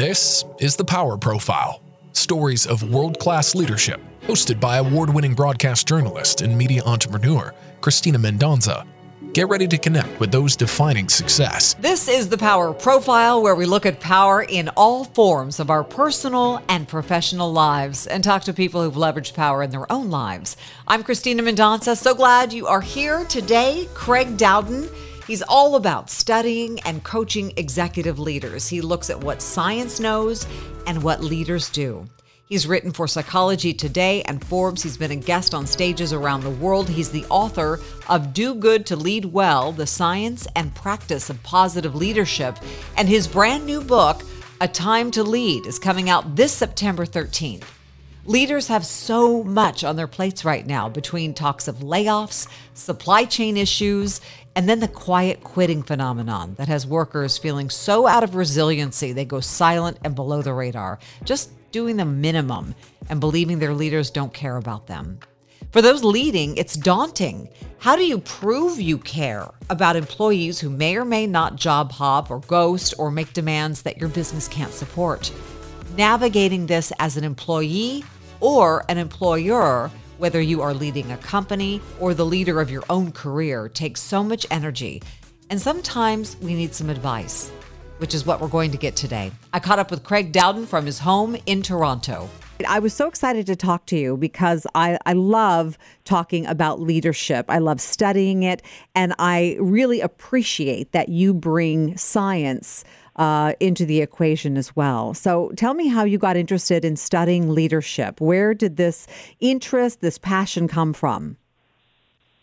This is the Power Profile Stories of World Class Leadership, hosted by award winning broadcast journalist and media entrepreneur Christina Mendonsa. Get ready to connect with those defining success. This is the Power Profile, where we look at power in all forms of our personal and professional lives and talk to people who've leveraged power in their own lives. I'm Christina Mendonsa. So glad you are here today. Craig Dowden. He's all about studying and coaching executive leaders. He looks at what science knows and what leaders do. He's written for Psychology Today and Forbes. He's been a guest on stages around the world. He's the author of Do Good to Lead Well The Science and Practice of Positive Leadership. And his brand new book, A Time to Lead, is coming out this September 13th. Leaders have so much on their plates right now between talks of layoffs, supply chain issues, and then the quiet quitting phenomenon that has workers feeling so out of resiliency they go silent and below the radar. Just doing the minimum and believing their leaders don't care about them. For those leading, it's daunting. How do you prove you care about employees who may or may not job hop or ghost or make demands that your business can't support? Navigating this as an employee or an employer, whether you are leading a company or the leader of your own career, takes so much energy. And sometimes we need some advice which is what we're going to get today. I caught up with Craig Dowden from his home in Toronto. I was so excited to talk to you because I, I love talking about leadership. I love studying it, and I really appreciate that you bring science uh, into the equation as well. So tell me how you got interested in studying leadership. Where did this interest, this passion come from?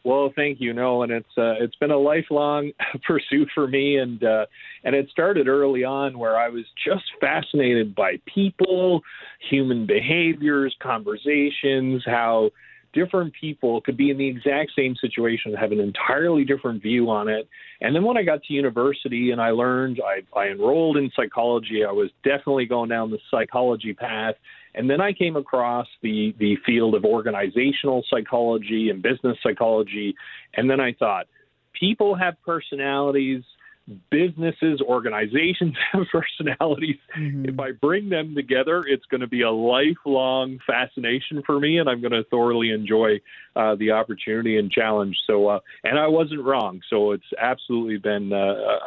Well, thank you. No, and it's uh, it's been a lifelong pursuit for me, and uh, and it started early on where I was just fascinated by people, human behaviors, conversations, how different people could be in the exact same situation, have an entirely different view on it. And then when I got to university and I learned, I, I enrolled in psychology. I was definitely going down the psychology path. And then I came across the, the field of organizational psychology and business psychology. And then I thought, people have personalities, businesses, organizations have personalities. Mm-hmm. If I bring them together, it's going to be a lifelong fascination for me, and I'm going to thoroughly enjoy uh, the opportunity and challenge. So, uh, and I wasn't wrong. So it's absolutely been uh,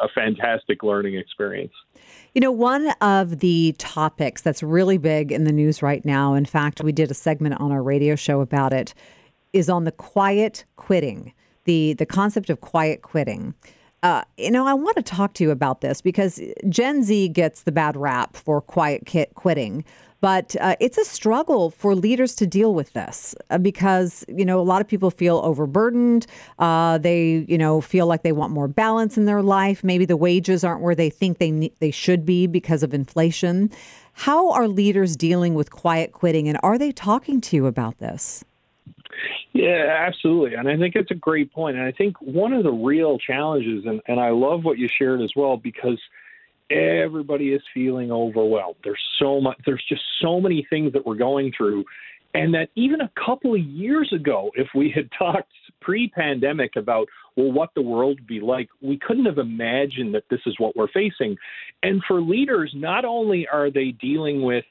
a fantastic learning experience. You know, one of the topics that's really big in the news right now, in fact, we did a segment on our radio show about it, is on the quiet quitting, the, the concept of quiet quitting. Uh, you know, I want to talk to you about this because Gen Z gets the bad rap for quiet quitting. But uh, it's a struggle for leaders to deal with this uh, because, you know, a lot of people feel overburdened. Uh, they, you know, feel like they want more balance in their life. Maybe the wages aren't where they think they, ne- they should be because of inflation. How are leaders dealing with quiet quitting and are they talking to you about this? Yeah, absolutely. And I think it's a great point. And I think one of the real challenges, and, and I love what you shared as well, because – everybody is feeling overwhelmed. There's so much there's just so many things that we're going through and that even a couple of years ago if we had talked pre-pandemic about well what the world would be like, we couldn't have imagined that this is what we're facing. And for leaders, not only are they dealing with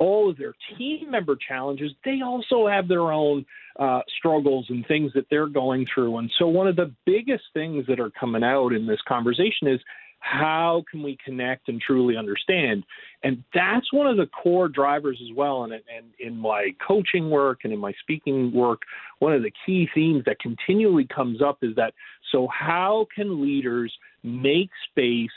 all of their team member challenges, they also have their own uh, struggles and things that they're going through. And so, one of the biggest things that are coming out in this conversation is how can we connect and truly understand? And that's one of the core drivers as well. And, and in my coaching work and in my speaking work, one of the key themes that continually comes up is that so, how can leaders make space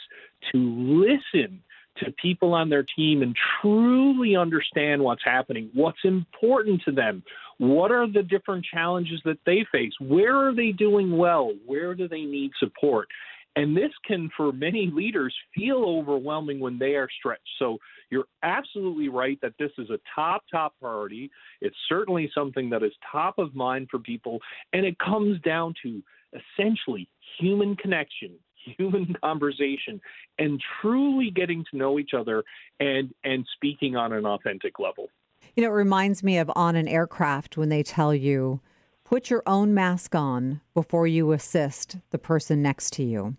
to listen? To people on their team and truly understand what's happening, what's important to them, what are the different challenges that they face, where are they doing well, where do they need support, and this can, for many leaders, feel overwhelming when they are stretched. So you're absolutely right that this is a top, top priority. It's certainly something that is top of mind for people. And it comes down to essentially human connection, human conversation, and truly getting to know each other and, and speaking on an authentic level. You know, it reminds me of on an aircraft when they tell you, put your own mask on before you assist the person next to you.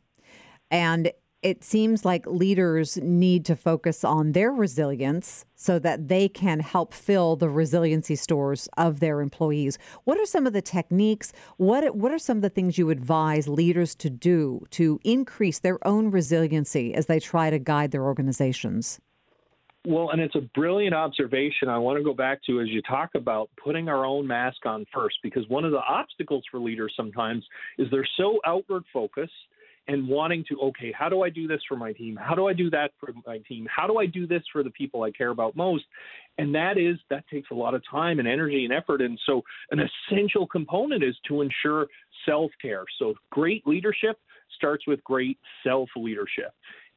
And it seems like leaders need to focus on their resilience so that they can help fill the resiliency stores of their employees. What are some of the techniques? What what are some of the things you advise leaders to do to increase their own resiliency as they try to guide their organizations? Well, and it's a brilliant observation. I want to go back to as you talk about putting our own mask on first, because one of the obstacles for leaders sometimes is they're so outward focused and wanting to, okay, how do I do this for my team? How do I do that for my team? How do I do this for the people I care about most? And that is, that takes a lot of time and energy and effort. And so an essential component is to ensure self care. So great leadership starts with great self leadership.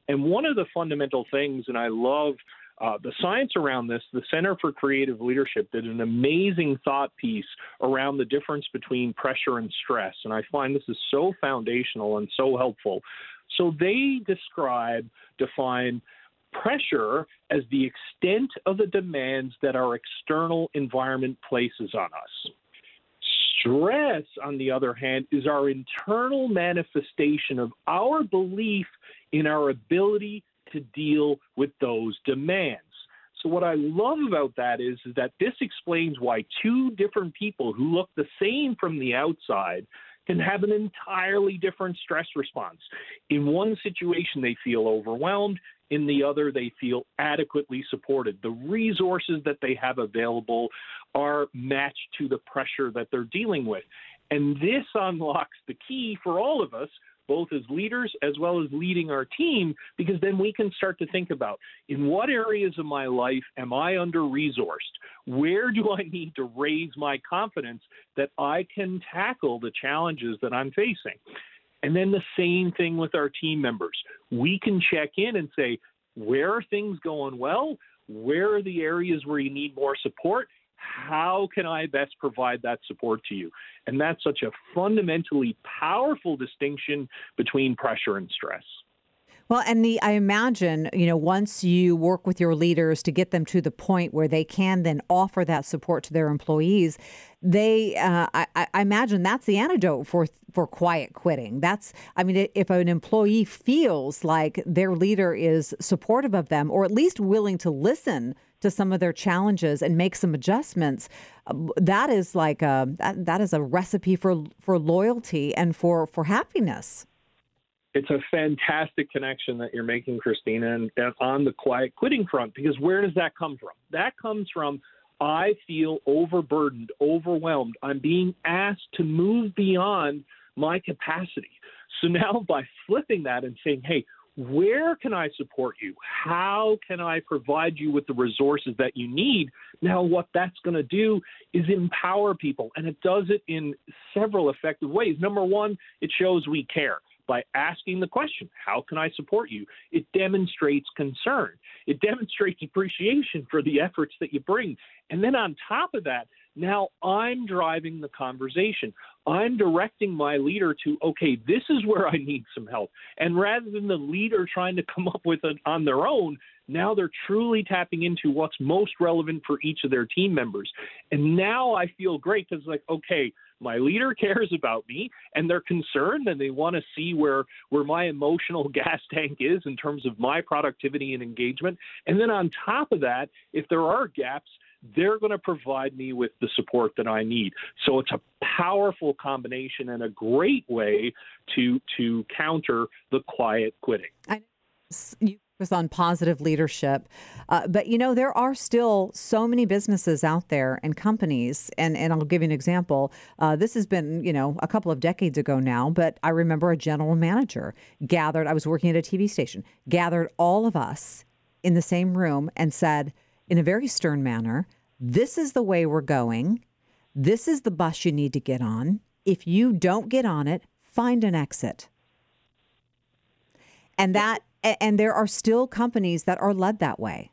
And one of the fundamental things, and I love uh, the science around this, the Center for Creative Leadership did an amazing thought piece around the difference between pressure and stress. And I find this is so foundational and so helpful. So they describe, define pressure as the extent of the demands that our external environment places on us. Stress, on the other hand, is our internal manifestation of our belief in our ability to deal with those demands. So what I love about that is, is that this explains why two different people who look the same from the outside can have an entirely different stress response. In one situation, they feel overwhelmed. In the other, they feel adequately supported. The resources that they have available are matched to the pressure that they're dealing with. And this unlocks the key for all of us both as leaders as well as leading our team, because then we can start to think about in what areas of my life am I under resourced? Where do I need to raise my confidence that I can tackle the challenges that I'm facing? And then the same thing with our team members. We can check in and say, where are things going well? Where are the areas where you need more support? How can I best provide that support to you? And that's such a fundamentally powerful distinction between pressure and stress. Well, and the, I imagine, you know, once you work with your leaders to get them to the point where they can then offer that support to their employees, they, uh, I, I, imagine that's the antidote for for quiet quitting. That's, I mean, if an employee feels like their leader is supportive of them, or at least willing to listen to some of their challenges and make some adjustments, uh, that is like a that, that is a recipe for for loyalty and for for happiness. It's a fantastic connection that you're making, Christina, and, and on the quiet quitting front. Because where does that come from? That comes from I feel overburdened, overwhelmed. I'm being asked to move beyond my capacity. So now by flipping that and saying, hey, where can I support you? How can I provide you with the resources that you need? Now, what that's going to do is empower people, and it does it in several effective ways. Number one, it shows we care by asking the question, How can I support you? It demonstrates concern. It demonstrates appreciation for the efforts that you bring. And then on top of that, now I'm driving the conversation. I'm directing my leader to, okay, this is where I need some help. And rather than the leader trying to come up with it on their own, now they're truly tapping into what's most relevant for each of their team members. And now I feel great because, like, okay, my leader cares about me and they're concerned and they want to see where where my emotional gas tank is in terms of my productivity and engagement and then on top of that if there are gaps they're going to provide me with the support that I need. So it's a powerful combination and a great way to to counter the quiet quitting. I, you was on positive leadership. Uh, but you know, there are still so many businesses out there and companies, and, and I'll give you an example. Uh, this has been, you know, a couple of decades ago now, but I remember a general manager gathered, I was working at a TV station, gathered all of us in the same room and said, in a very stern manner, this is the way we're going. This is the bus you need to get on. If you don't get on it, find an exit. And that and there are still companies that are led that way.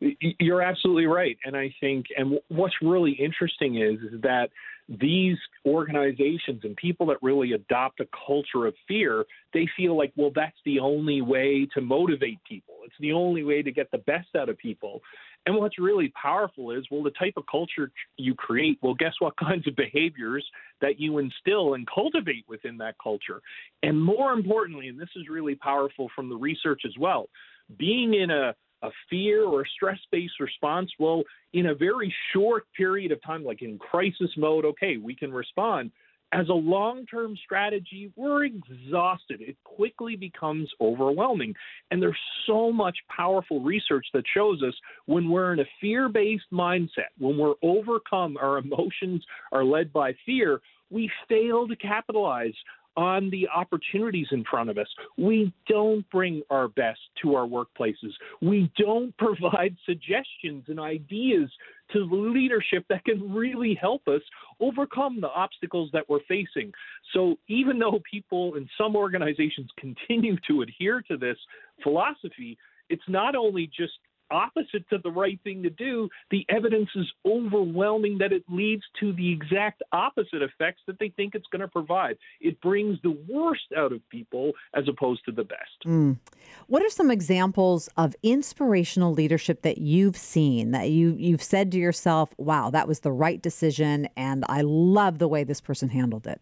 You're absolutely right. And I think, and what's really interesting is, is that these organizations and people that really adopt a culture of fear, they feel like, well, that's the only way to motivate people. It's the only way to get the best out of people. And what's really powerful is, well, the type of culture you create, well, guess what kinds of behaviors that you instill and cultivate within that culture. And more importantly, and this is really powerful from the research as well, being in a a fear or stress based response, well, in a very short period of time, like in crisis mode, okay, we can respond as a long term strategy, we're exhausted. It quickly becomes overwhelming. And there's so much powerful research that shows us when we're in a fear based mindset, when we're overcome, our emotions are led by fear, we fail to capitalize on the opportunities in front of us. We don't bring our best to our workplaces. We don't provide suggestions and ideas to the leadership that can really help us overcome the obstacles that we're facing. So, even though people in some organizations continue to adhere to this philosophy, it's not only just opposite to the right thing to do, the evidence is overwhelming that it leads to the exact opposite effects that they think it's going to provide. It brings the worst out of people as opposed to the best. Mm. What are some examples of inspirational leadership that you've seen that you you've said to yourself, "Wow, that was the right decision and I love the way this person handled it."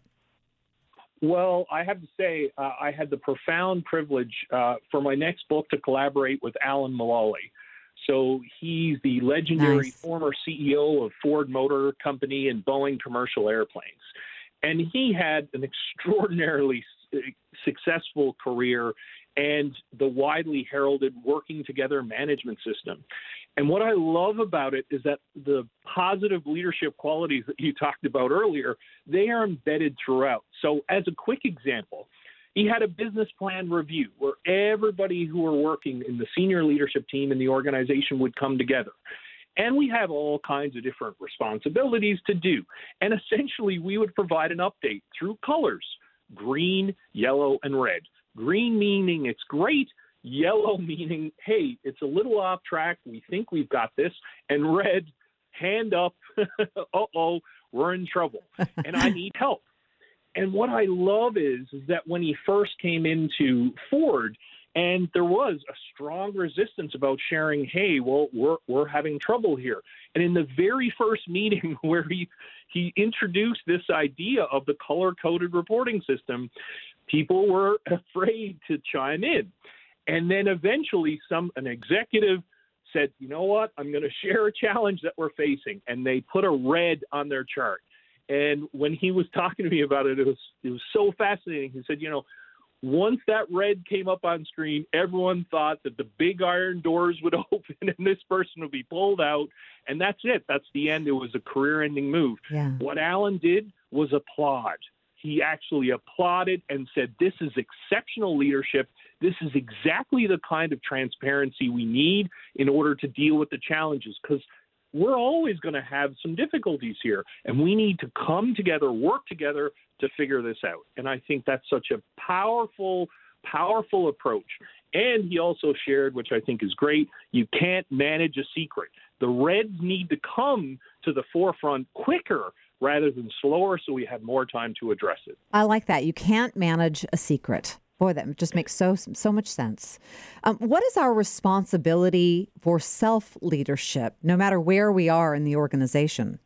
Well, I have to say, uh, I had the profound privilege uh, for my next book to collaborate with Alan Mulally. So he's the legendary nice. former CEO of Ford Motor Company and Boeing Commercial Airplanes. And he had an extraordinarily uh, successful career and the widely heralded working together management system. And what I love about it is that the positive leadership qualities that you talked about earlier, they are embedded throughout. So as a quick example, he had a business plan review where everybody who were working in the senior leadership team in the organization would come together. And we have all kinds of different responsibilities to do. And essentially, we would provide an update through colors green, yellow, and red. Green meaning it's great, yellow meaning, hey, it's a little off track. We think we've got this. And red, hand up, uh oh, we're in trouble and I need help. And what I love is, is that when he first came into Ford, and there was a strong resistance about sharing, hey, well, we're, we're having trouble here. And in the very first meeting where he, he introduced this idea of the color coded reporting system, people were afraid to chime in. And then eventually, some an executive said, you know what, I'm going to share a challenge that we're facing. And they put a red on their chart. And when he was talking to me about it, it was it was so fascinating. He said, you know, once that red came up on screen, everyone thought that the big iron doors would open and this person would be pulled out, and that's it. That's the end. It was a career-ending move. Yeah. What Alan did was applaud. He actually applauded and said, "This is exceptional leadership. This is exactly the kind of transparency we need in order to deal with the challenges." Because we're always going to have some difficulties here, and we need to come together, work together to figure this out. And I think that's such a powerful, powerful approach. And he also shared, which I think is great, you can't manage a secret. The Reds need to come to the forefront quicker rather than slower so we have more time to address it. I like that. You can't manage a secret. Boy, that just makes so so much sense. Um, what is our responsibility for self leadership, no matter where we are in the organization?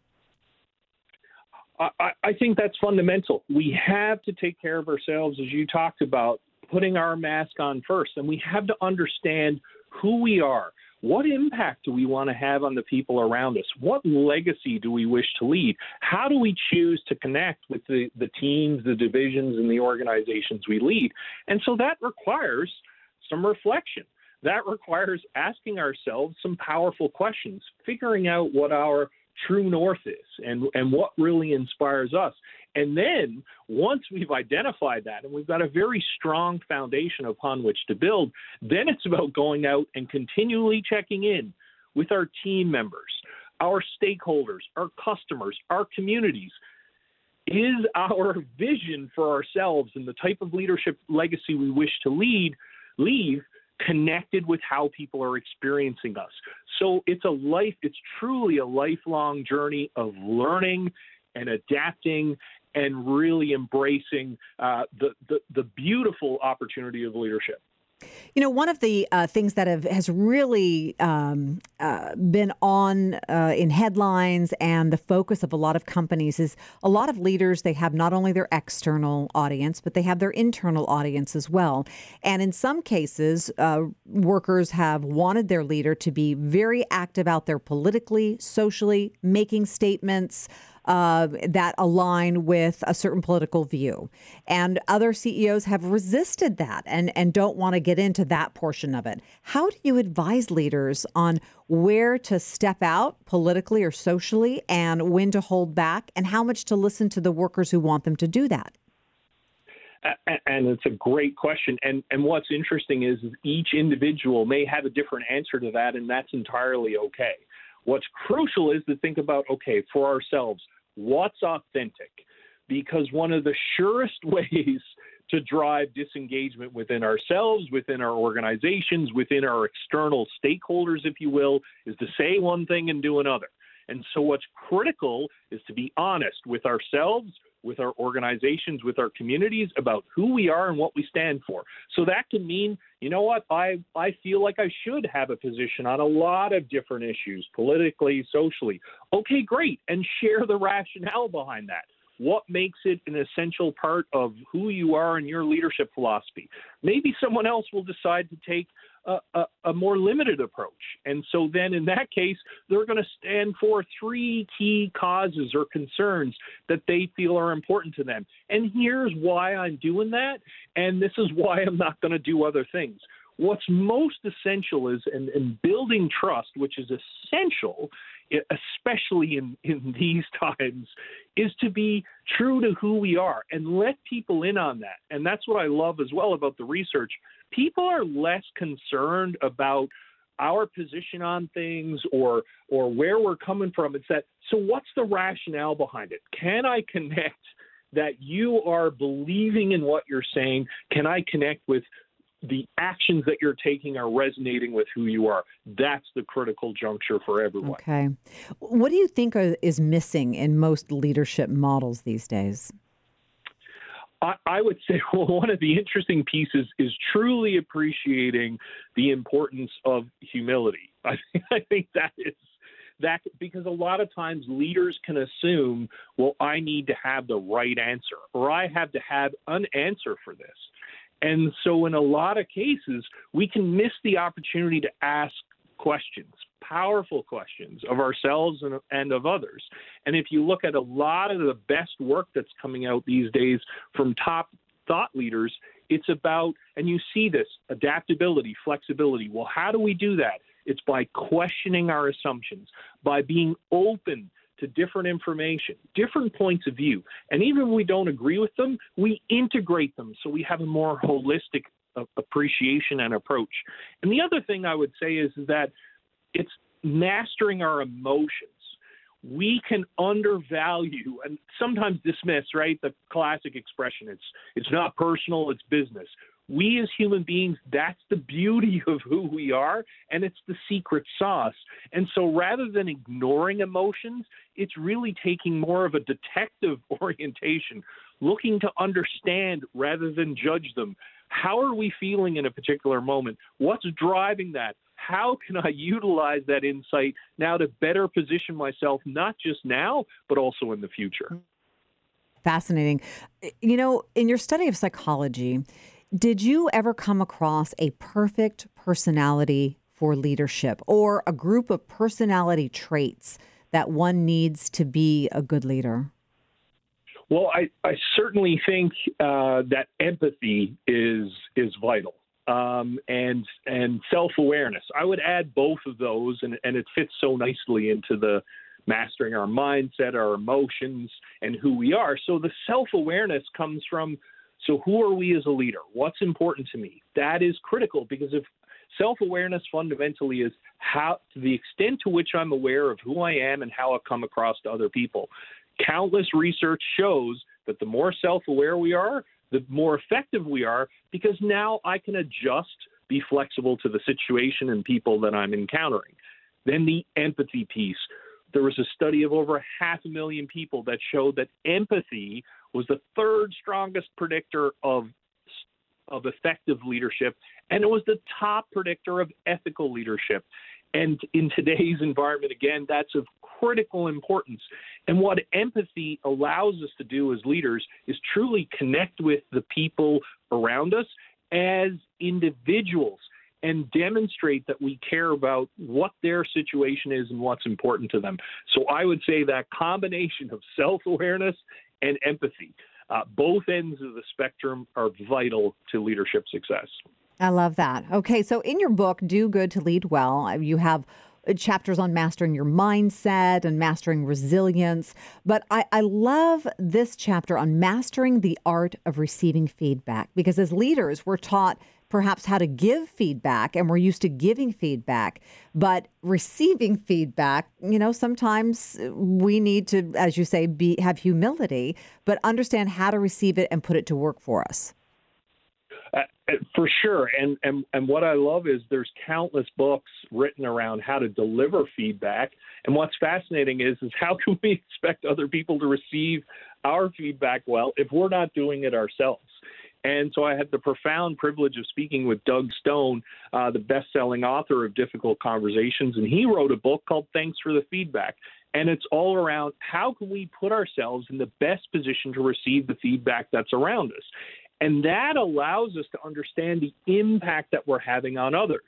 I, I think that's fundamental. We have to take care of ourselves, as you talked about, putting our mask on first, and we have to understand who we are. What impact do we want to have on the people around us? What legacy do we wish to leave? How do we choose to connect with the, the teams, the divisions, and the organizations we lead? And so that requires some reflection. That requires asking ourselves some powerful questions, figuring out what our true north is and, and what really inspires us. And then once we've identified that and we've got a very strong foundation upon which to build, then it's about going out and continually checking in with our team members, our stakeholders, our customers, our communities. Is our vision for ourselves and the type of leadership legacy we wish to lead leave connected with how people are experiencing us. So it's a life, it's truly a lifelong journey of learning and adapting and really embracing uh, the, the, the beautiful opportunity of leadership. You know, one of the uh, things that have has really um, uh, been on uh, in headlines and the focus of a lot of companies is a lot of leaders. They have not only their external audience, but they have their internal audience as well. And in some cases, uh, workers have wanted their leader to be very active out there politically, socially, making statements uh, that align with a certain political view. And other CEOs have resisted that and, and don't want to get into that portion of it. How do you advise leaders on where to step out politically or socially and when to hold back and how much to listen to the workers who want them to do that? And it's a great question. And and what's interesting is each individual may have a different answer to that, and that's entirely okay. What's crucial is to think about okay, for ourselves, what's authentic? Because one of the surest ways to drive disengagement within ourselves, within our organizations, within our external stakeholders, if you will, is to say one thing and do another. And so, what's critical is to be honest with ourselves, with our organizations, with our communities about who we are and what we stand for. So that can mean, you know what, I, I feel like I should have a position on a lot of different issues, politically, socially. Okay, great. And share the rationale behind that. What makes it an essential part of who you are and your leadership philosophy? Maybe someone else will decide to take a, a, a, more limited approach. And so then in that case, they're going to stand for three key causes or concerns that they feel are important to them. And here's why I'm doing that. And this is why I'm not going to do other things. What's most essential is in building trust, which is essential, especially in, in these times, is to be true to who we are and let people in on that. And that's what I love as well about the research people are less concerned about our position on things or or where we're coming from. It's that so what's the rationale behind it? Can I connect that you are believing in what you're saying? Can I connect with the actions that you're taking are resonating with who you are. That's the critical juncture for everyone. Okay. What do you think are, is missing in most leadership models these days? I, I would say well, one of the interesting pieces is truly appreciating the importance of humility. I I think that is that because a lot of times leaders can assume, well, I need to have the right answer or I have to have an answer for this. And so, in a lot of cases, we can miss the opportunity to ask questions, powerful questions of ourselves and, and of others. And if you look at a lot of the best work that's coming out these days from top thought leaders, it's about, and you see this adaptability, flexibility. Well, how do we do that? It's by questioning our assumptions, by being open to different information, different points of view. And even when we don't agree with them, we integrate them so we have a more holistic appreciation and approach. And the other thing I would say is that it's mastering our emotions. We can undervalue and sometimes dismiss, right? The classic expression it's it's not personal, it's business. We as human beings, that's the beauty of who we are, and it's the secret sauce. And so rather than ignoring emotions, it's really taking more of a detective orientation, looking to understand rather than judge them, how are we feeling in a particular moment? What's driving that? How can I utilize that insight now to better position myself, not just now, but also in the future? Fascinating. You know, in your study of psychology, did you ever come across a perfect personality for leadership or a group of personality traits that one needs to be a good leader? Well, I, I certainly think uh, that empathy is is vital, um, and and self awareness. I would add both of those, and, and it fits so nicely into the mastering our mindset, our emotions, and who we are. So the self awareness comes from. So who are we as a leader? What's important to me? That is critical because if self awareness fundamentally is how to the extent to which I'm aware of who I am and how I come across to other people countless research shows that the more self aware we are, the more effective we are because now I can adjust, be flexible to the situation and people that I'm encountering. Then the empathy piece. There was a study of over half a million people that showed that empathy was the third strongest predictor of of effective leadership, and it was the top predictor of ethical leadership. And in today's environment, again, that's of critical importance. And what empathy allows us to do as leaders is truly connect with the people around us as individuals and demonstrate that we care about what their situation is and what's important to them. So I would say that combination of self awareness and empathy, uh, both ends of the spectrum, are vital to leadership success. I love that. Okay, so in your book, Do Good to Lead Well, uh, you have uh, chapters on mastering your mindset and mastering resilience. But I, I, love this chapter on mastering the art of receiving feedback because as leaders, we're taught perhaps how to give feedback and we're used to giving feedback. But receiving feedback, you know, sometimes we need to, as you say, be have humility, but understand how to receive it and put it to work for us. Uh, for sure, and, and and what I love is there's countless books written around how to deliver feedback. And what's fascinating is is how can we expect other people to receive our feedback well if we're not doing it ourselves? And so I had the profound privilege of speaking with Doug Stone, uh, the best selling author of Difficult Conversations. And he wrote a book called Thanks for the Feedback. And it's all around how can we put ourselves in the best position to receive the feedback that's around us. And that allows us to understand the impact that we're having on others.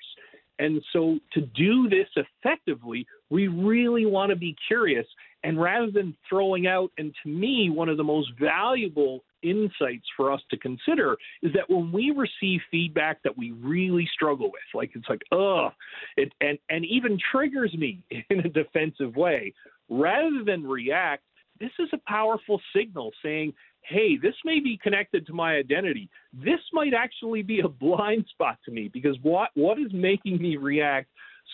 And so, to do this effectively, we really want to be curious. And rather than throwing out, and to me, one of the most valuable insights for us to consider is that when we receive feedback that we really struggle with, like it's like, ugh, it, and, and even triggers me in a defensive way, rather than react, this is a powerful signal saying, hey, this may be connected to my identity. This might actually be a blind spot to me because what what is making me react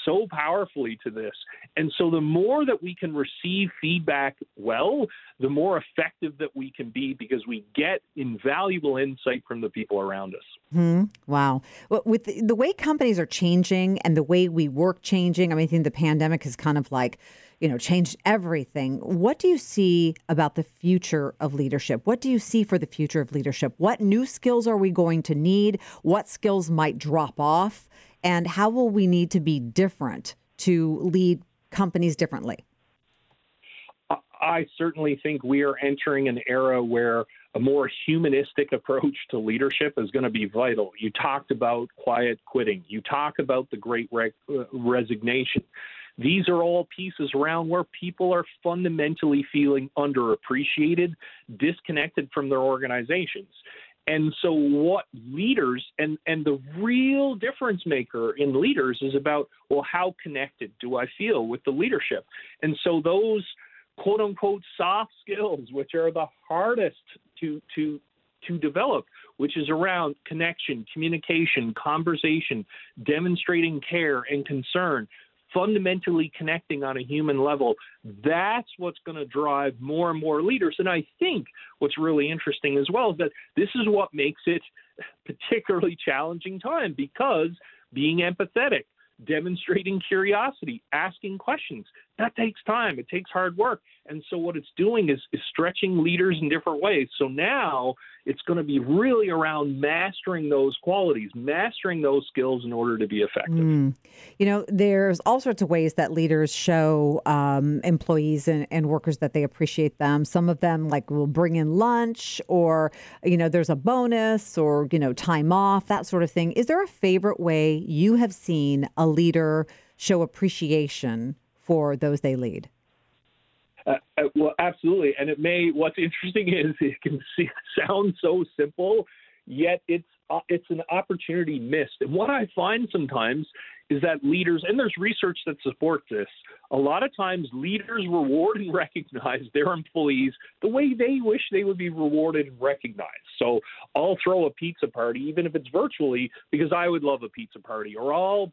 so powerfully to this. And so the more that we can receive feedback well, the more effective that we can be because we get invaluable insight from the people around us. Hmm. Wow. With the, the way companies are changing and the way we work changing, I mean, I think the pandemic has kind of like, you know, changed everything. What do you see about the future of leadership? What do you see for the future of leadership? What new skills are we going to need? What skills might drop off? And how will we need to be different to lead companies differently? I certainly think we are entering an era where a more humanistic approach to leadership is going to be vital. You talked about quiet quitting. You talk about the great re- uh, resignation. These are all pieces around where people are fundamentally feeling underappreciated, disconnected from their organizations. And so, what leaders and, and the real difference maker in leaders is about, well, how connected do I feel with the leadership? And so, those quote unquote soft skills, which are the hardest to, to, to develop, which is around connection, communication, conversation, demonstrating care and concern, fundamentally connecting on a human level, that's what's going to drive more and more leaders. And I think what's really interesting as well is that this is what makes it particularly challenging time because being empathetic, demonstrating curiosity, asking questions. That takes time. It takes hard work. And so what it's doing is, is stretching leaders in different ways. So now it's going to be really around mastering those qualities, mastering those skills in order to be effective. Mm. You know, there's all sorts of ways that leaders show um, employees and, and workers that they appreciate them. Some of them like will bring in lunch or, you know, there's a bonus or, you know, time off, that sort of thing. Is there a favorite way you have seen a leader show appreciation for those they lead? Uh, uh, well, absolutely. And it may. What's interesting is it can see, sound so simple, yet it's uh, it's an opportunity missed. And what I find sometimes is that leaders, and there's research that supports this, a lot of times leaders reward and recognize their employees the way they wish they would be rewarded and recognized. So I'll throw a pizza party, even if it's virtually, because I would love a pizza party, or I'll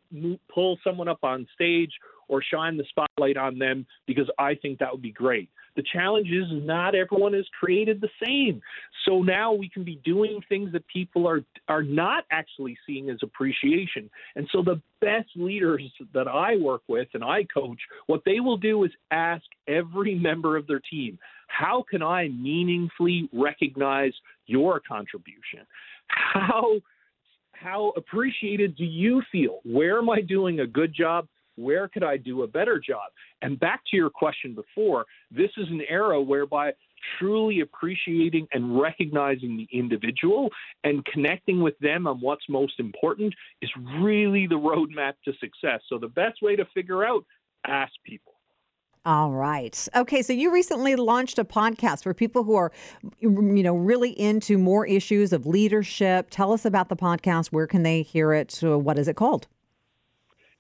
pull someone up on stage or shine the spotlight on them because I think that would be great. The challenge is not everyone is created the same. So now we can be doing things that people are are not actually seeing as appreciation. And so the best leaders that I work with and I coach, what they will do is ask every member of their team, how can I meaningfully recognize your contribution? How how appreciated do you feel? Where am I doing a good job? Where could I do a better job? And back to your question before, this is an era whereby truly appreciating and recognizing the individual and connecting with them on what's most important is really the roadmap to success. So the best way to figure out, ask people. All right. Okay, so you recently launched a podcast for people who are you know really into more issues of leadership. Tell us about the podcast. Where can they hear it? What is it called?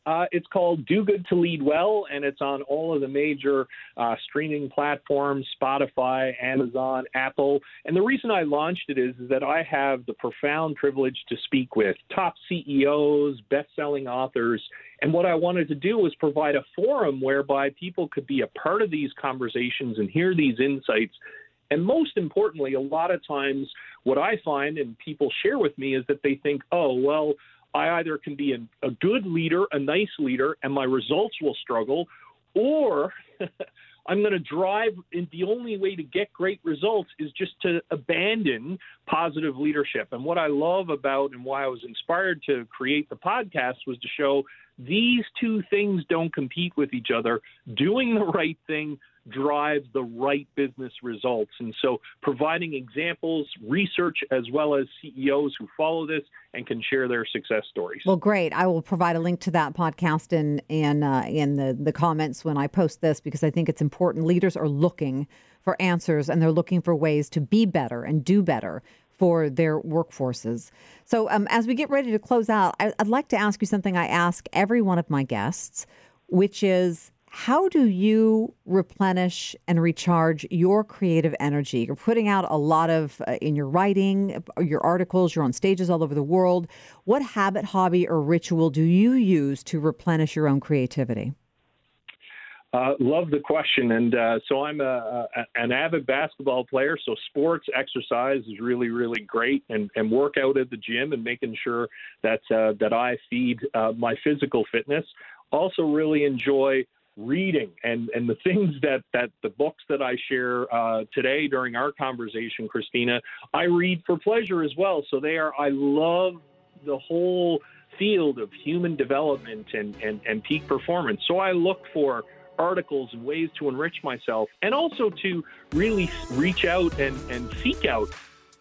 Uh, it's called Do Good to Lead Well, and it's on all of the major uh, streaming platforms Spotify, Amazon, Apple. And the reason I launched it is, is that I have the profound privilege to speak with top CEOs, best selling authors. And what I wanted to do was provide a forum whereby people could be a part of these conversations and hear these insights. And most importantly, a lot of times, what I find and people share with me is that they think, oh, well, I either can be a, a good leader, a nice leader, and my results will struggle, or I'm going to drive, and the only way to get great results is just to abandon positive leadership. And what I love about and why I was inspired to create the podcast was to show these two things don't compete with each other. Doing the right thing drives the right business results. And so, providing examples, research, as well as CEOs who follow this and can share their success stories. Well, great. I will provide a link to that podcast in in uh, in the the comments when I post this because I think it's important. Leaders are looking for answers and they're looking for ways to be better and do better for their workforces. So, um, as we get ready to close out, I, I'd like to ask you something I ask every one of my guests, which is how do you replenish and recharge your creative energy? You're putting out a lot of uh, in your writing, your articles, you're on stages all over the world. What habit, hobby, or ritual do you use to replenish your own creativity? Uh, love the question, and uh, so I'm a, a, an avid basketball player. So sports, exercise is really, really great, and, and work out at the gym and making sure that uh, that I feed uh, my physical fitness. Also, really enjoy reading and and the things that that the books that I share uh, today during our conversation, Christina, I read for pleasure as well. So they are. I love the whole field of human development and and, and peak performance. So I look for articles and ways to enrich myself and also to really reach out and, and seek out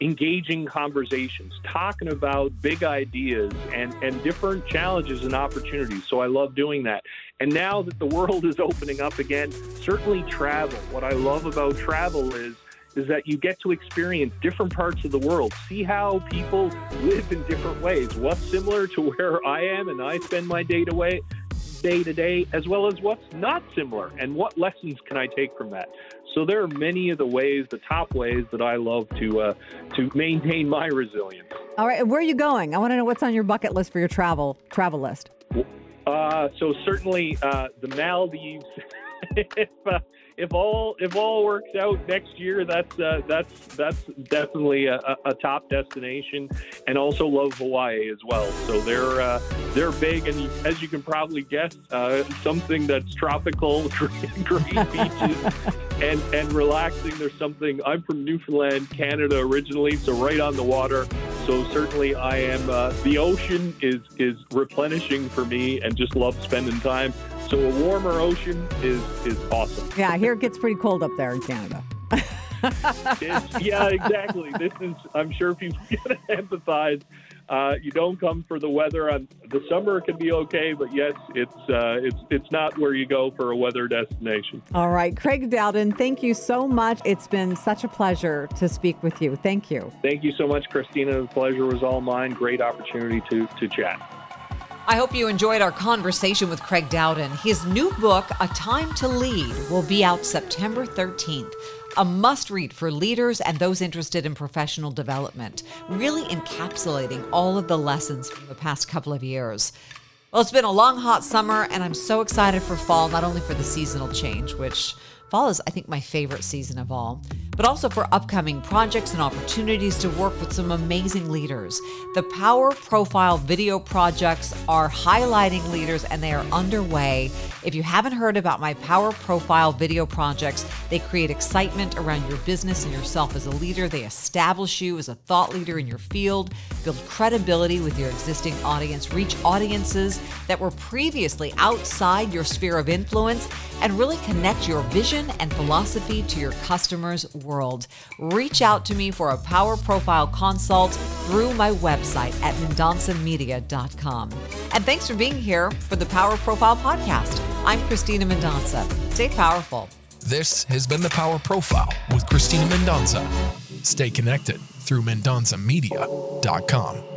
engaging conversations, talking about big ideas and, and different challenges and opportunities. So I love doing that. And now that the world is opening up again, certainly travel. What I love about travel is is that you get to experience different parts of the world, see how people live in different ways, what's similar to where I am and I spend my day to way day to day, as well as what's not similar and what lessons can I take from that. So there are many of the ways, the top ways that I love to uh, to maintain my resilience. All right, where are you going? I want to know what's on your bucket list for your travel travel list. Uh, so certainly uh, the Maldives. if, uh, if all if all works out next year, that's uh, that's that's definitely a, a, top destination, and also love Hawaii as well. So they're uh, they're big, and as you can probably guess, uh, something that's tropical, great beaches, and and relaxing. There's something. I'm from Newfoundland, Canada originally, so right on the water. So certainly, I am. Uh, the ocean is is replenishing for me, and just love spending time. So a warmer ocean is is awesome. Yeah, here it gets pretty cold up there in Canada. yeah, exactly. This is. I'm sure people can empathize uh, you don't come for the weather. On the summer can be okay, but yes, it's uh, it's it's not where you go for a weather destination. All right, Craig Dowden, thank you so much. It's been such a pleasure to speak with you. Thank you. Thank you so much, Christina. The pleasure was all mine. Great opportunity to to chat. I hope you enjoyed our conversation with Craig Dowden. His new book, A Time to Lead, will be out September 13th a must read for leaders and those interested in professional development, really encapsulating all of the lessons from the past couple of years. Well, it's been a long, hot summer, and I'm so excited for fall, not only for the seasonal change, which fall is, I think, my favorite season of all, but also for upcoming projects and opportunities to work with some amazing leaders. The Power Profile video projects are highlighting leaders and they are underway. If you haven't heard about my Power Profile video projects, they create excitement around your business and yourself as a leader. They establish you as a thought leader in your field. build credibility with your existing audience, reach audiences that were previously outside your sphere of influence, and really connect your vision and philosophy to your customers' world. Reach out to me for a Power Profile consult through my website at mendonsamedia.com. And thanks for being here for the Power Profile podcast. I'm Christina Mendonsa. Stay powerful. This has been the Power Profile with Christina Mendonsa. Stay connected through mendonsamedia.com.